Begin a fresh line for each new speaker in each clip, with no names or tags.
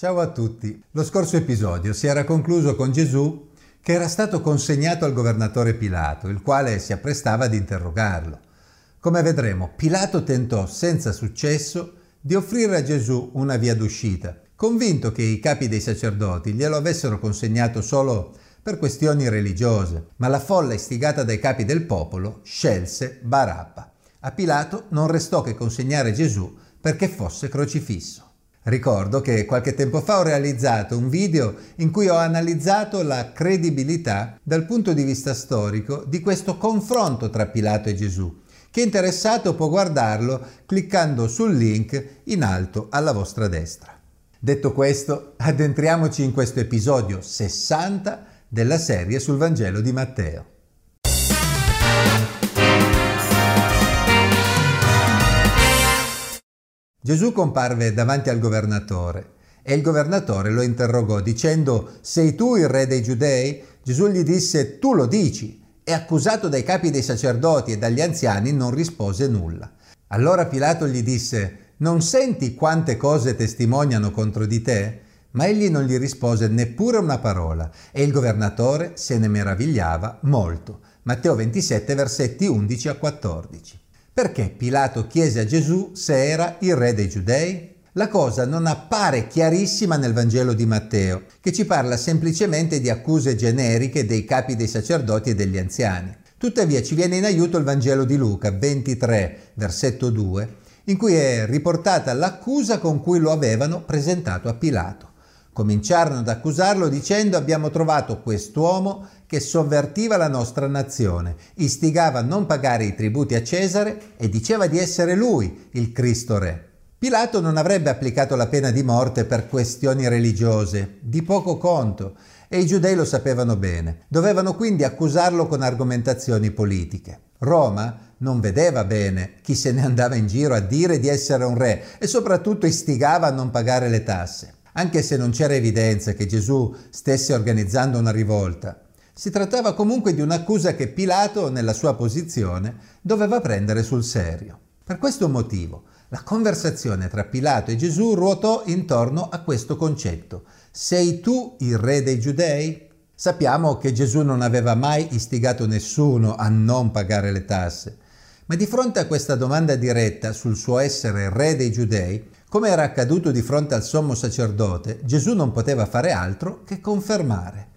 Ciao a tutti. Lo scorso episodio si era concluso con Gesù che era stato consegnato al governatore Pilato, il quale si apprestava ad interrogarlo. Come vedremo, Pilato tentò senza successo di offrire a Gesù una via d'uscita, convinto che i capi dei sacerdoti glielo avessero consegnato solo per questioni religiose, ma la folla istigata dai capi del popolo scelse Barabba. A Pilato non restò che consegnare Gesù perché fosse crocifisso. Ricordo che qualche tempo fa ho realizzato un video in cui ho analizzato la credibilità dal punto di vista storico di questo confronto tra Pilato e Gesù. Chi è interessato può guardarlo cliccando sul link in alto alla vostra destra. Detto questo, addentriamoci in questo episodio 60 della serie sul Vangelo di Matteo. Gesù comparve davanti al governatore e il governatore lo interrogò dicendo Sei tu il re dei giudei? Gesù gli disse Tu lo dici e accusato dai capi dei sacerdoti e dagli anziani non rispose nulla. Allora Pilato gli disse Non senti quante cose testimoniano contro di te? Ma egli non gli rispose neppure una parola e il governatore se ne meravigliava molto. Matteo 27 versetti 11 a 14. Perché Pilato chiese a Gesù se era il re dei giudei? La cosa non appare chiarissima nel Vangelo di Matteo, che ci parla semplicemente di accuse generiche dei capi dei sacerdoti e degli anziani. Tuttavia ci viene in aiuto il Vangelo di Luca 23, versetto 2, in cui è riportata l'accusa con cui lo avevano presentato a Pilato. Cominciarono ad accusarlo dicendo abbiamo trovato quest'uomo che sovvertiva la nostra nazione, istigava a non pagare i tributi a Cesare e diceva di essere lui il Cristo Re. Pilato non avrebbe applicato la pena di morte per questioni religiose, di poco conto, e i giudei lo sapevano bene. Dovevano quindi accusarlo con argomentazioni politiche. Roma non vedeva bene chi se ne andava in giro a dire di essere un re e soprattutto istigava a non pagare le tasse. Anche se non c'era evidenza che Gesù stesse organizzando una rivolta, si trattava comunque di un'accusa che Pilato, nella sua posizione, doveva prendere sul serio. Per questo motivo, la conversazione tra Pilato e Gesù ruotò intorno a questo concetto. Sei tu il re dei giudei? Sappiamo che Gesù non aveva mai istigato nessuno a non pagare le tasse, ma di fronte a questa domanda diretta sul suo essere re dei giudei, come era accaduto di fronte al sommo sacerdote, Gesù non poteva fare altro che confermare.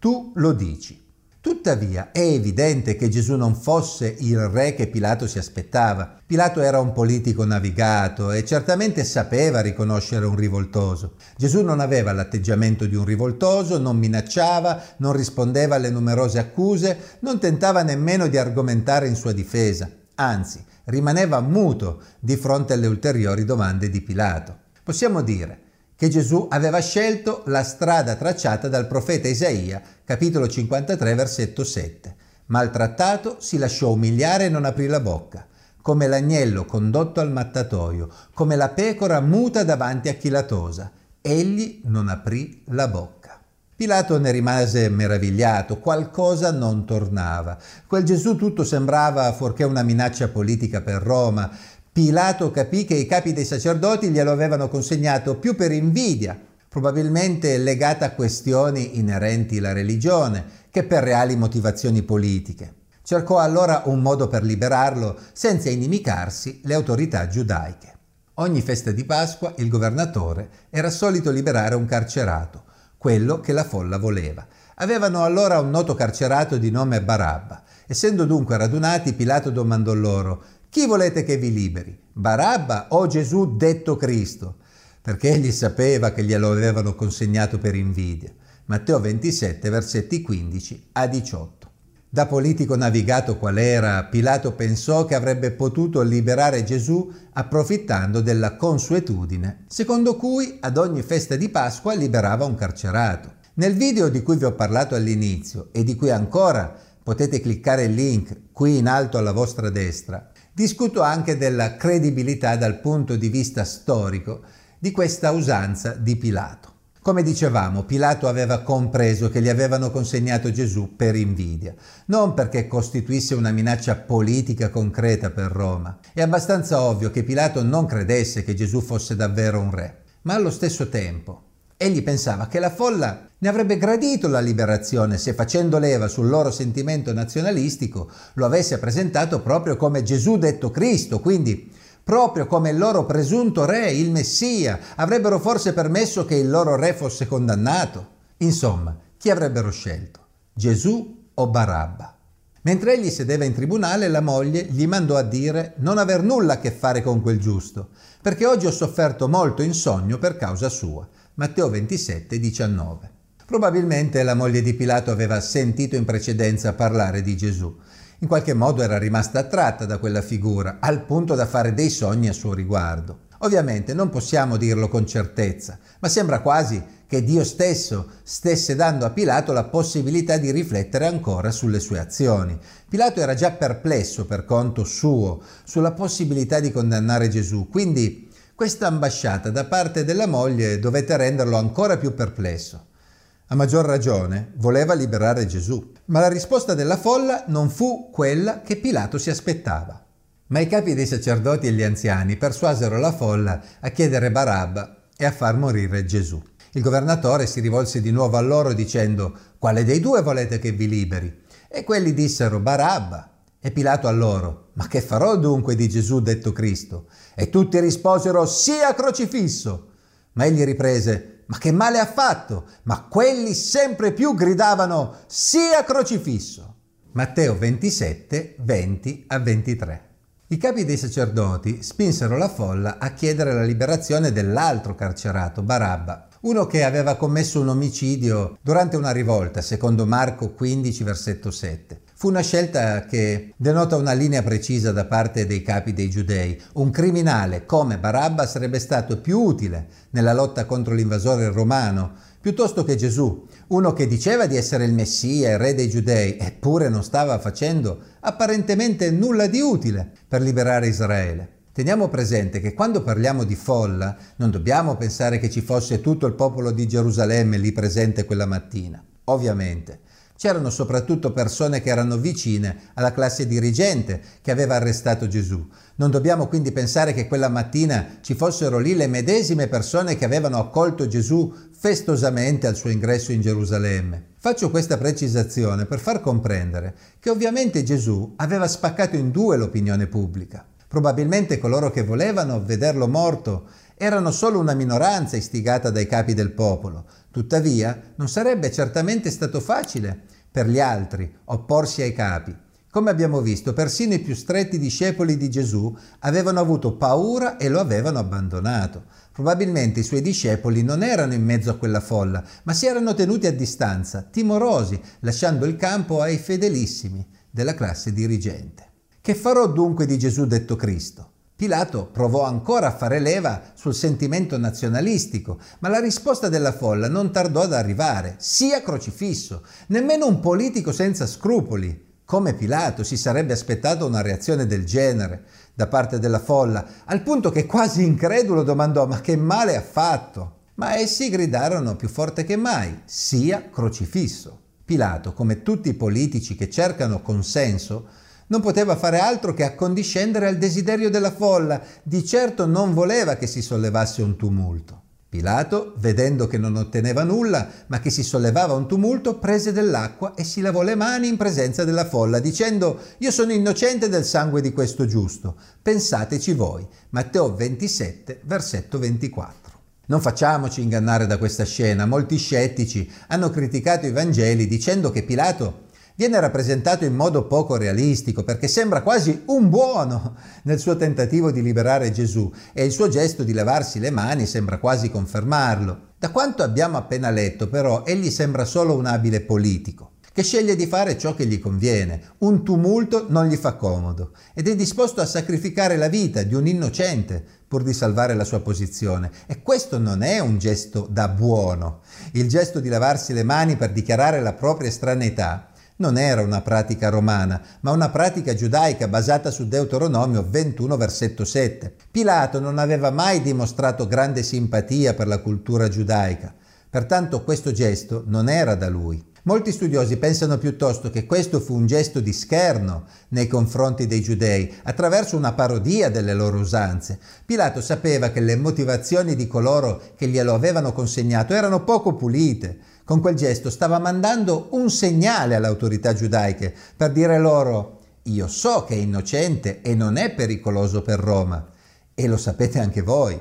Tu lo dici. Tuttavia è evidente che Gesù non fosse il re che Pilato si aspettava. Pilato era un politico navigato e certamente sapeva riconoscere un rivoltoso. Gesù non aveva l'atteggiamento di un rivoltoso, non minacciava, non rispondeva alle numerose accuse, non tentava nemmeno di argomentare in sua difesa. Anzi, rimaneva muto di fronte alle ulteriori domande di Pilato. Possiamo dire che Gesù aveva scelto la strada tracciata dal profeta Isaia, capitolo 53, versetto 7. Maltrattato si lasciò umiliare e non aprì la bocca, come l'agnello condotto al mattatoio, come la pecora muta davanti a chi la tosa. Egli non aprì la bocca. Pilato ne rimase meravigliato, qualcosa non tornava. Quel Gesù tutto sembrava fuorché una minaccia politica per Roma. Pilato capì che i capi dei sacerdoti glielo avevano consegnato più per invidia, probabilmente legata a questioni inerenti alla religione, che per reali motivazioni politiche. Cercò allora un modo per liberarlo senza inimicarsi le autorità giudaiche. Ogni festa di Pasqua il governatore era solito liberare un carcerato quello che la folla voleva. Avevano allora un noto carcerato di nome Barabba. Essendo dunque radunati, Pilato domandò loro, chi volete che vi liberi? Barabba o Gesù detto Cristo? Perché egli sapeva che glielo avevano consegnato per invidia. Matteo 27, versetti 15 a 18. Da politico navigato qual era, Pilato pensò che avrebbe potuto liberare Gesù approfittando della consuetudine, secondo cui ad ogni festa di Pasqua liberava un carcerato. Nel video di cui vi ho parlato all'inizio e di cui ancora potete cliccare il link qui in alto alla vostra destra, discuto anche della credibilità dal punto di vista storico di questa usanza di Pilato. Come dicevamo, Pilato aveva compreso che gli avevano consegnato Gesù per invidia, non perché costituisse una minaccia politica concreta per Roma. È abbastanza ovvio che Pilato non credesse che Gesù fosse davvero un re, ma allo stesso tempo Egli pensava che la folla ne avrebbe gradito la liberazione se facendo leva sul loro sentimento nazionalistico lo avesse presentato proprio come Gesù detto Cristo, quindi proprio come il loro presunto re, il Messia, avrebbero forse permesso che il loro re fosse condannato. Insomma, chi avrebbero scelto? Gesù o Barabba? Mentre egli sedeva in tribunale, la moglie gli mandò a dire non aver nulla a che fare con quel giusto, perché oggi ho sofferto molto in sogno per causa sua. Matteo 27, 19. Probabilmente la moglie di Pilato aveva sentito in precedenza parlare di Gesù. In qualche modo era rimasta attratta da quella figura, al punto da fare dei sogni a suo riguardo. Ovviamente non possiamo dirlo con certezza, ma sembra quasi che Dio stesso stesse dando a Pilato la possibilità di riflettere ancora sulle sue azioni. Pilato era già perplesso per conto suo sulla possibilità di condannare Gesù, quindi questa ambasciata da parte della moglie dovette renderlo ancora più perplesso. A maggior ragione voleva liberare Gesù, ma la risposta della folla non fu quella che Pilato si aspettava. Ma i capi dei sacerdoti e gli anziani persuasero la folla a chiedere Barabba e a far morire Gesù. Il governatore si rivolse di nuovo a loro dicendo Quale dei due volete che vi liberi? E quelli dissero Barabba. E Pilato a loro Ma che farò dunque di Gesù detto Cristo? E tutti risposero Sia crocifisso. Ma egli riprese Ma che male ha fatto? Ma quelli sempre più gridavano Sia crocifisso. Matteo 27, 20 a 23. I capi dei sacerdoti spinsero la folla a chiedere la liberazione dell'altro carcerato, Barabba, uno che aveva commesso un omicidio durante una rivolta, secondo Marco 15, versetto 7. Fu una scelta che denota una linea precisa da parte dei capi dei giudei. Un criminale come Barabba sarebbe stato più utile nella lotta contro l'invasore romano piuttosto che Gesù, uno che diceva di essere il Messia, il re dei giudei, eppure non stava facendo apparentemente nulla di utile per liberare Israele. Teniamo presente che quando parliamo di folla non dobbiamo pensare che ci fosse tutto il popolo di Gerusalemme lì presente quella mattina. Ovviamente. C'erano soprattutto persone che erano vicine alla classe dirigente che aveva arrestato Gesù. Non dobbiamo quindi pensare che quella mattina ci fossero lì le medesime persone che avevano accolto Gesù festosamente al suo ingresso in Gerusalemme. Faccio questa precisazione per far comprendere che ovviamente Gesù aveva spaccato in due l'opinione pubblica. Probabilmente coloro che volevano vederlo morto erano solo una minoranza istigata dai capi del popolo. Tuttavia, non sarebbe certamente stato facile per gli altri opporsi ai capi. Come abbiamo visto, persino i più stretti discepoli di Gesù avevano avuto paura e lo avevano abbandonato. Probabilmente i suoi discepoli non erano in mezzo a quella folla, ma si erano tenuti a distanza, timorosi, lasciando il campo ai fedelissimi della classe dirigente. Che farò dunque di Gesù detto Cristo? Pilato provò ancora a fare leva sul sentimento nazionalistico, ma la risposta della folla non tardò ad arrivare. Sia crocifisso. Nemmeno un politico senza scrupoli, come Pilato, si sarebbe aspettato una reazione del genere da parte della folla, al punto che quasi incredulo domandò ma che male ha fatto? Ma essi gridarono più forte che mai, sia crocifisso. Pilato, come tutti i politici che cercano consenso, non poteva fare altro che accondiscendere al desiderio della folla, di certo non voleva che si sollevasse un tumulto. Pilato, vedendo che non otteneva nulla, ma che si sollevava un tumulto, prese dell'acqua e si lavò le mani in presenza della folla, dicendo Io sono innocente del sangue di questo giusto. Pensateci voi. Matteo 27, versetto 24. Non facciamoci ingannare da questa scena. Molti scettici hanno criticato i Vangeli dicendo che Pilato viene rappresentato in modo poco realistico perché sembra quasi un buono nel suo tentativo di liberare Gesù e il suo gesto di levarsi le mani sembra quasi confermarlo. Da quanto abbiamo appena letto però egli sembra solo un abile politico che sceglie di fare ciò che gli conviene. Un tumulto non gli fa comodo ed è disposto a sacrificare la vita di un innocente pur di salvare la sua posizione. E questo non è un gesto da buono. Il gesto di lavarsi le mani per dichiarare la propria estraneità non era una pratica romana, ma una pratica giudaica basata su Deuteronomio 21 versetto 7. Pilato non aveva mai dimostrato grande simpatia per la cultura giudaica, pertanto questo gesto non era da lui. Molti studiosi pensano piuttosto che questo fu un gesto di scherno nei confronti dei giudei, attraverso una parodia delle loro usanze. Pilato sapeva che le motivazioni di coloro che glielo avevano consegnato erano poco pulite. Con quel gesto stava mandando un segnale alle autorità giudaiche per dire loro io so che è innocente e non è pericoloso per Roma e lo sapete anche voi.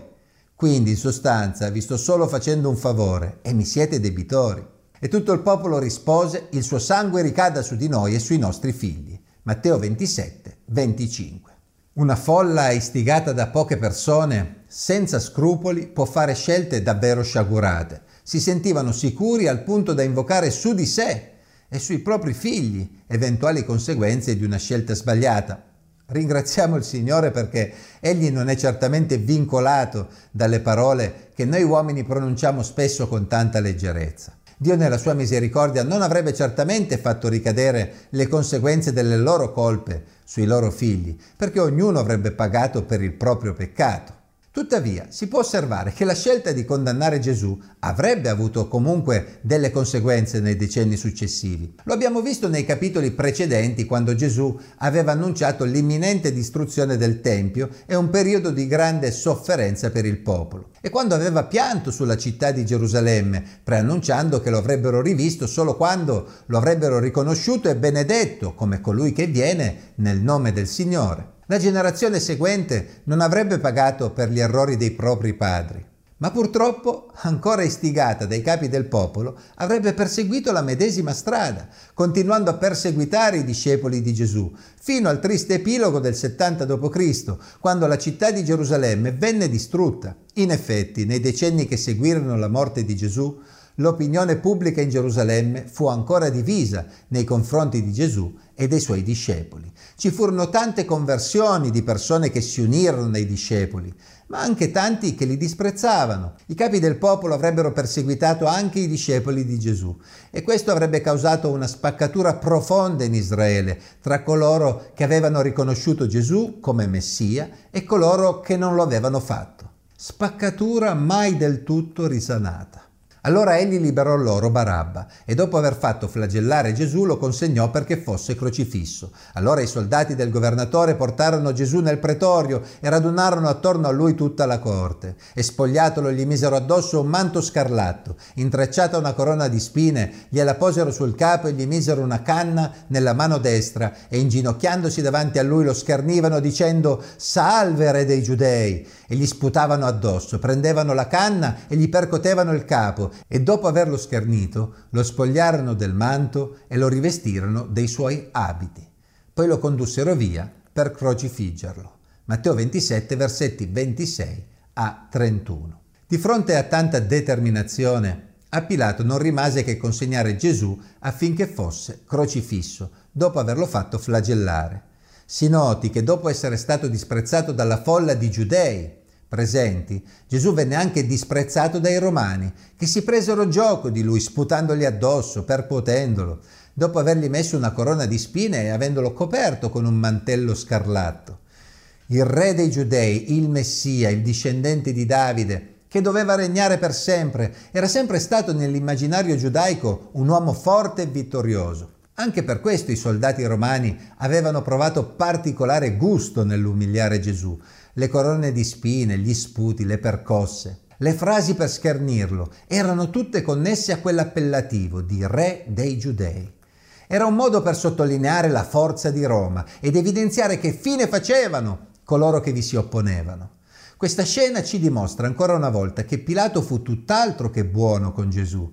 Quindi in sostanza vi sto solo facendo un favore e mi siete debitori. E tutto il popolo rispose, il suo sangue ricada su di noi e sui nostri figli. Matteo 27, 25. Una folla istigata da poche persone, senza scrupoli, può fare scelte davvero sciagurate. Si sentivano sicuri al punto da invocare su di sé e sui propri figli eventuali conseguenze di una scelta sbagliata. Ringraziamo il Signore perché Egli non è certamente vincolato dalle parole che noi uomini pronunciamo spesso con tanta leggerezza. Dio nella sua misericordia non avrebbe certamente fatto ricadere le conseguenze delle loro colpe sui loro figli, perché ognuno avrebbe pagato per il proprio peccato. Tuttavia, si può osservare che la scelta di condannare Gesù avrebbe avuto comunque delle conseguenze nei decenni successivi. Lo abbiamo visto nei capitoli precedenti quando Gesù aveva annunciato l'imminente distruzione del Tempio e un periodo di grande sofferenza per il popolo. E quando aveva pianto sulla città di Gerusalemme, preannunciando che lo avrebbero rivisto solo quando lo avrebbero riconosciuto e benedetto come colui che viene nel nome del Signore. La generazione seguente non avrebbe pagato per gli errori dei propri padri, ma purtroppo, ancora istigata dai capi del popolo, avrebbe perseguito la medesima strada, continuando a perseguitare i discepoli di Gesù, fino al triste epilogo del 70 d.C., quando la città di Gerusalemme venne distrutta. In effetti, nei decenni che seguirono la morte di Gesù, l'opinione pubblica in Gerusalemme fu ancora divisa nei confronti di Gesù e dei suoi discepoli. Ci furono tante conversioni di persone che si unirono ai discepoli, ma anche tanti che li disprezzavano. I capi del popolo avrebbero perseguitato anche i discepoli di Gesù e questo avrebbe causato una spaccatura profonda in Israele tra coloro che avevano riconosciuto Gesù come Messia e coloro che non lo avevano fatto. Spaccatura mai del tutto risanata. Allora egli liberò loro Barabba e dopo aver fatto flagellare Gesù lo consegnò perché fosse crocifisso. Allora i soldati del governatore portarono Gesù nel pretorio e radunarono attorno a lui tutta la corte. E spogliatolo gli misero addosso un manto scarlatto, intrecciata una corona di spine, gliela posero sul capo e gli misero una canna nella mano destra. E inginocchiandosi davanti a lui lo schernivano dicendo Salve re dei giudei e gli sputavano addosso, prendevano la canna e gli percotevano il capo e dopo averlo schernito lo spogliarono del manto e lo rivestirono dei suoi abiti. Poi lo condussero via per crocifiggerlo. Matteo 27 versetti 26 a 31. Di fronte a tanta determinazione, a Pilato non rimase che consegnare Gesù affinché fosse crocifisso, dopo averlo fatto flagellare. Si noti che dopo essere stato disprezzato dalla folla di giudei presenti, Gesù venne anche disprezzato dai romani, che si presero gioco di lui sputandogli addosso, percuotendolo, dopo avergli messo una corona di spine e avendolo coperto con un mantello scarlatto. Il re dei giudei, il Messia, il discendente di Davide, che doveva regnare per sempre, era sempre stato nell'immaginario giudaico un uomo forte e vittorioso. Anche per questo i soldati romani avevano provato particolare gusto nell'umiliare Gesù. Le corone di spine, gli sputi, le percosse, le frasi per schernirlo erano tutte connesse a quell'appellativo di re dei giudei. Era un modo per sottolineare la forza di Roma ed evidenziare che fine facevano coloro che vi si opponevano. Questa scena ci dimostra ancora una volta che Pilato fu tutt'altro che buono con Gesù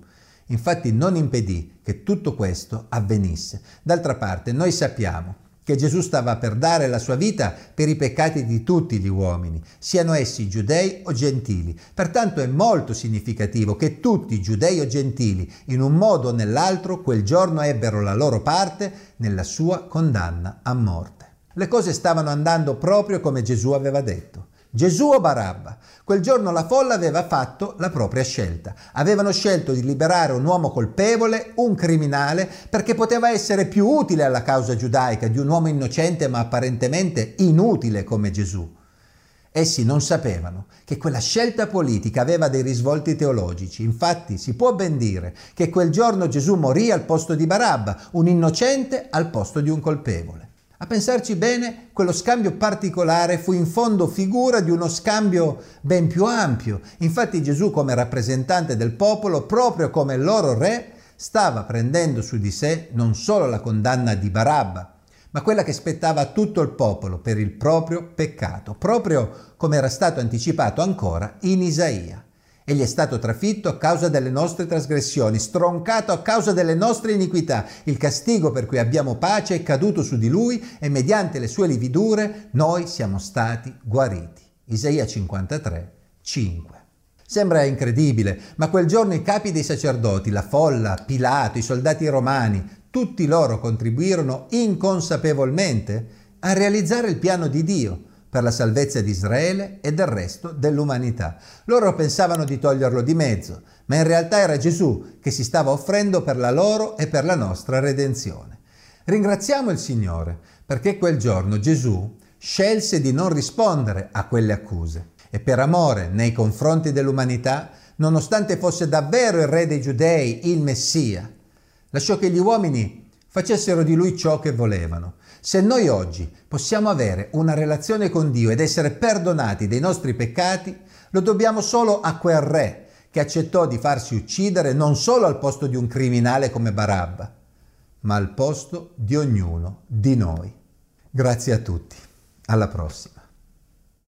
Infatti non impedì che tutto questo avvenisse. D'altra parte noi sappiamo che Gesù stava per dare la sua vita per i peccati di tutti gli uomini, siano essi giudei o gentili. Pertanto è molto significativo che tutti, giudei o gentili, in un modo o nell'altro, quel giorno ebbero la loro parte nella sua condanna a morte. Le cose stavano andando proprio come Gesù aveva detto. Gesù o Barabba? Quel giorno la folla aveva fatto la propria scelta. Avevano scelto di liberare un uomo colpevole, un criminale, perché poteva essere più utile alla causa giudaica di un uomo innocente ma apparentemente inutile come Gesù. Essi non sapevano che quella scelta politica aveva dei risvolti teologici. Infatti si può ben dire che quel giorno Gesù morì al posto di Barabba, un innocente al posto di un colpevole. A pensarci bene, quello scambio particolare fu in fondo figura di uno scambio ben più ampio. Infatti Gesù come rappresentante del popolo, proprio come loro re, stava prendendo su di sé non solo la condanna di Barabba, ma quella che spettava a tutto il popolo per il proprio peccato, proprio come era stato anticipato ancora in Isaia. Egli è stato trafitto a causa delle nostre trasgressioni, stroncato a causa delle nostre iniquità. Il castigo per cui abbiamo pace è caduto su di lui e mediante le sue lividure noi siamo stati guariti. Isaia 53, 5. Sembra incredibile, ma quel giorno i capi dei sacerdoti, la folla, Pilato, i soldati romani, tutti loro contribuirono inconsapevolmente a realizzare il piano di Dio per la salvezza di Israele e del resto dell'umanità. Loro pensavano di toglierlo di mezzo, ma in realtà era Gesù che si stava offrendo per la loro e per la nostra redenzione. Ringraziamo il Signore perché quel giorno Gesù scelse di non rispondere a quelle accuse e per amore nei confronti dell'umanità, nonostante fosse davvero il re dei giudei, il Messia, lasciò che gli uomini facessero di lui ciò che volevano. Se noi oggi possiamo avere una relazione con Dio ed essere perdonati dei nostri peccati, lo dobbiamo solo a quel re che accettò di farsi uccidere non solo al posto di un criminale come Barabba, ma al posto di ognuno di noi. Grazie a tutti. Alla prossima.